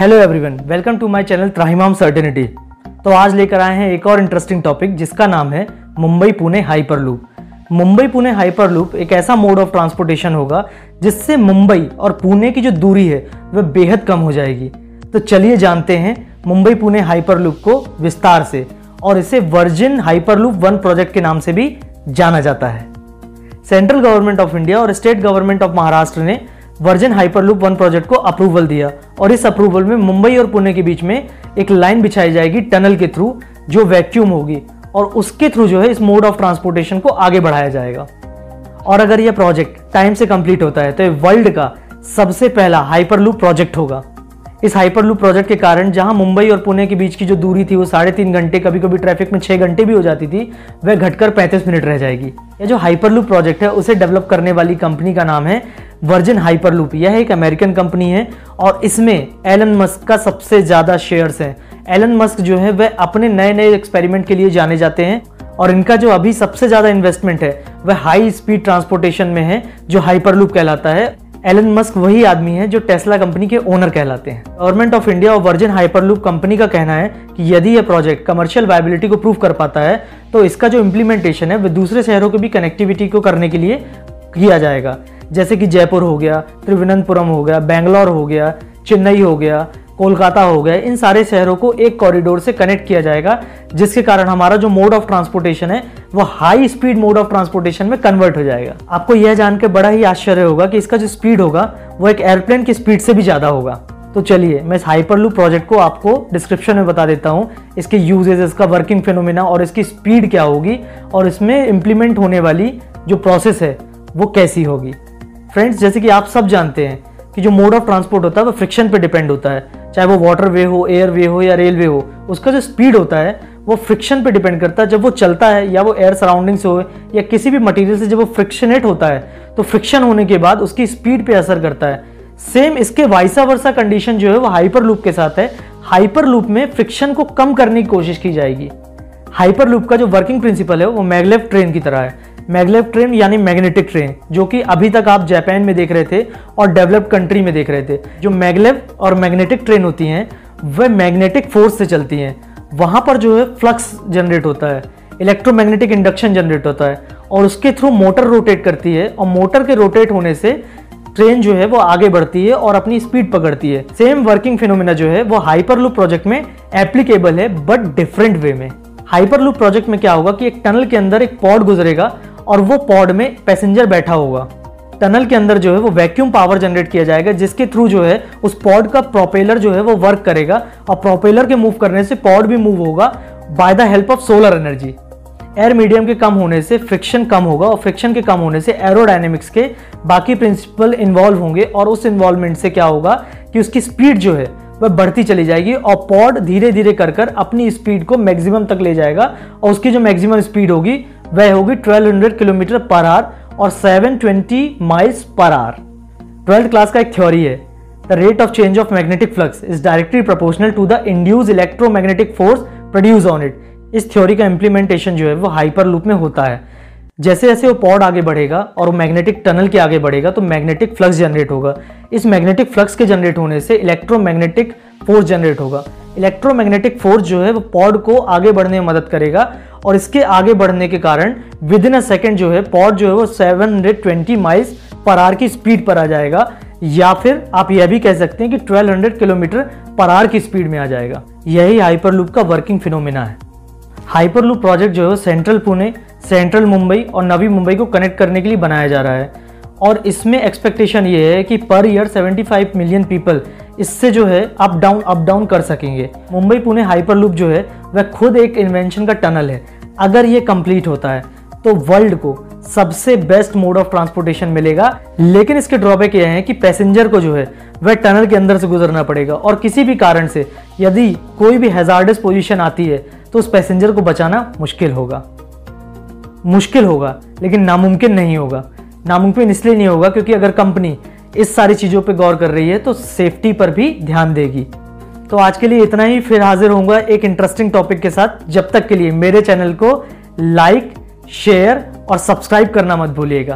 Hello everyone welcome to my channel Trahimam certainty तो आज लेकर आए हैं एक और इंटरेस्टिंग टॉपिक जिसका नाम है Mumbai Pune hyperloop Mumbai Pune hyperloop एक ऐसा मोड ऑफ़ ट्रांसपोर्टेशन होगा जिससे मुंबई और पुणे की जो दूरी है, वह बेहद कम हो जाएगी। तो चलिए जानते हैं मुंबई पुणे हाइपर लूप को विस्तार से और इसे Virgin hyper loop one project के नाम से भी जाना जाता है। सेंट्रल गवर्नमेंट ऑफ़ इंडिया और स्टेट गवर्नमेंट ऑफ़ महाराष्ट्र ने वर्जन हाइपरलूप वन प्रोजेक्ट को अप्रूवल दिया और इस अप्रूवल में मुंबई और पुणे के बीच में एक लाइन बिछाई जाएगी टनल के थ्रू जो वैक्यूम होगी और उसके थ्रू जो है इस मोड ऑफ़ ट्रांसपोर्टेशन को आगे बढ़ाया जाएगा। और अगर यह प्रोजेक्ट टाइम से कंप्लीट होता है तो वर्ल्ड का सबसे पहला हाइपरलूप प्रोजेक्ट होगा। इस हाइपरलूप प्रोजेक्ट के कारण जहाँ मुंबई और पुणे के बीच की जो दूरी थी, वो साढ़े तीन घंटे कभी कभी ट्रैफ़िक में छह घंटे भी हो जाती थी, वह घटकर पैंतीस मिनट रह जाएगी। यह जो हाइपरलूप प्रोजेक्ट है, उसे डेवलप करने वाली कंपनी का नाम है वर्जिन हाइपरलूप यह एक अमेरिकन कंपनी है और इसमें एलन मस्क का सबसे ज़्यादा शेयर्स हैं। एलन मस्क जो है, वह अपने नए नए एक्सपेरिमेंट के लिए जाने जाते हैं और इनका जो अभी सबसे ज़्यादा इन्वेस्टमेंट है, वह हाई स्पीड ट्रांसपोर्टेशन में है, जो हाइपरलूप कहलाता है। एलन मस्क वही आदमी है जो टेस्ला कंपनी के ओनर कहलाते हैं। गवर्नमेंट ऑफ़ इंडिया और वर्जिन हाइपरलूप कंपनी का कहना है कि यदि यह प्रोजेक्ट कमर्शियल वायबिलिटी को प्रूव कर पाता है तो इसका जो इम्प्लीमेंटेशन है, वह दूसरे शहरों की भी कनेक्टिविटी को करने के लिए किया जाएगा। जैसे कि जयपुर हो गया त्रिवेनंतपुरम हो गया, बेंगलोर हो गया, चेन्नई हो गया, कोलकाता हो गया, इन सारे शहरों को एक कॉरिडोर से कनेक्ट किया जाएगा, जिसके कारण हमारा जो मोड ऑफ़ ट्रांसपोर्टेशन है, वो high speed mode of transportation में कन्वर्ट हो जाएगा। आपको यह जान के बड़ा ही आश्चर्य होगा कि इसका जो स्पीड होगा, वो एक एयरप्लेन की स्पीड से भी ज़्यादा होगा। तो चलिए, मैं इस हाइपर हाइपरलूप प्रोजेक्ट को आपको डिस्क्रिप्शन में बता देता हूँ, इसके यूजेज इसका वर्किंग फिनोमिना और इसकी स्पीड क्या होगी, और इसमें इम्प्लीमेंट होने वाली जो प्रोसेस है, वो कैसी होगी। फ्रेंड्स जैसे कि आप सब जानते हैं कि जो मोड ऑफ़ ट्रांसपोर्ट होता है, वो फ्रिक्शन पे डिपेंड होता है। चाहे वो वाटर वे हो एयर वे हो या रेलवे हो, उसका जो स्पीड होता है, वो फ्रिक्शन पे डिपेंड करता है। जब वो चलता है या वो एयर सराउंडिंग से हो या किसी भी मटेरियल से जब वो फ्रिक्शनेट होता है तो फ्रिक्शन होने के बाद उसकी स्पीड पे असर करता है। सेम इसके वाइसा वर्सा कंडीशन जो है, वो हाइपर लूप के साथ है। हाइपर लूप में फ्रिक्शन को कम करने की कोशिश की जाएगी। हाइपर लूप का जो वर्किंग प्रिंसिपल है, वो मैगलेव ट्रेन की तरह है। मैगलेव ट्रेन यानी मैग्नेटिक ट्रेन, जो कि अभी तक आप जापान में देख रहे थे और डेवलप्ड कंट्री में देख रहे थे। जो मैगलेव और मैग्नेटिक ट्रेन होती हैं, वह मैग्नेटिक फोर्स से चलती हैं। वहाँ पर जो है फ्लक्स जनरेट होता है, इलेक्ट्रोमैग्नेटिक इंडक्शन जनरेट होता है और उसके थ्रू मोटर रोटेट करती है और मोटर के रोटेट होने से ट्रेन जो है वो आगे बढ़ती है और अपनी स्पीड पकड़ती है। सेम वर्किंग फिनोमिना जो है, वो हाइपरलूप प्रोजेक्ट में एप्लीकेबल है, बट डिफरेंट वे में। हाइपरलूप प्रोजेक्ट में क्या होगा कि एक टनल के अंदर एक पॉड गुजरेगा और वो पॉड में पैसेंजर बैठा होगा। टनल के अंदर जो है वो वैक्यूम पावर जनरेट किया जाएगा, जिसके थ्रू जो है उस पॉड का प्रोपेलर जो है वो वर्क करेगा और प्रोपेलर के मूव करने से पॉड भी मूव होगा by the help of solar energy air medium के कम होने से फ्रिक्शन कम होगा और फ्रिक्शन के कम होने से एरोडायनेमिक्स के बाकी प्रिंसिपल इन्वॉल्व होंगे और उस इन्वॉल्वमेंट से क्या होगा कि उसकी स्पीड जो है वह बढ़ती चली जाएगी और पॉड धीरे धीरे कर कर अपनी स्पीड को मैक्सिमम तक ले जाएगा और उसकी जो मैक्सिमम स्पीड होगी वह होगी 1200 किलोमीटर पर आर और 720 miles per are. Twelfth class का एक थ्योरी है। The rate of change of magnetic flux is directly proportional to the induce electromagnetic force produce on it इस थ्योरी का इंप्लीमेंटेशन जो है, वो हाइपर लूप में होता है। जैसे जैसे वो पॉड आगे बढ़ेगा और वो मैग्नेटिक टनल के आगे बढ़ेगा तो मैग्नेटिक फ्लक्स जनरेट होगा। इस मैग्नेटिक फ्लक्स के जनरेट होने से इलेक्ट्रोमैग्नेटिक फोर्स जनरेट होगा। इलेक्ट्रोमैग्नेटिक फोर्स जो है, वो पॉड को आगे बढ़ने में मदद करेगा। और इसके आगे बढ़ने के कारण विद इन अ सेकेंड जो है पॉड जो है वो 720 माइल्स पर आर की स्पीड पर आ जाएगा। या फिर आप यह भी कह सकते हैं कि 1200 किलोमीटर पर आर की स्पीड में आ जाएगा। यही हाइपरलूप का वर्किंग फिनोमिना है। हाइपरलूप प्रोजेक्ट जो है सेंट्रल पुणे सेंट्रल मुंबई और नवी मुंबई को कनेक्ट करने के लिए बनाया जा रहा है। और इसमें एक्सपेक्टेशन ये है कि पर ईयर 75 मिलियन पीपल इससे जो है अप डाउन अप डाउन कर सकेंगे। मुंबई पुणे हाइपरलूप जो है वह खुद एक इन्वेंशन का टनल है। अगर ये कंप्लीट होता है तो वर्ल्ड को सबसे बेस्ट मोड ऑफ़ ट्रांसपोर्टेशन मिलेगा। लेकिन इसके ड्रॉबैक यह है कि पैसेंजर को जो है, वह टनल के अंदर से गुजरना पड़ेगा। और किसी भी कारण से, यदि कोई भी हेजार्डस पोजीशन आती है तो उस पैसेंजर को बचाना मुश्किल होगा। मुश्किल होगा, लेकिन नामुमकिन नहीं होगा। नामुमकिन इसलिए नहीं होगा क्योंकि अगर कंपनी इस सारी चीज़ों पर गौर कर रही है तो सेफ्टी पर भी ध्यान देगी। तो आज के लिए इतना ही। फिर हाजिर होऊँगा एक इंटरेस्टिंग टॉपिक के साथ। जब तक के लिए मेरे चैनल को लाइक शेयर और सब्सक्राइब करना मत भूलिएगा।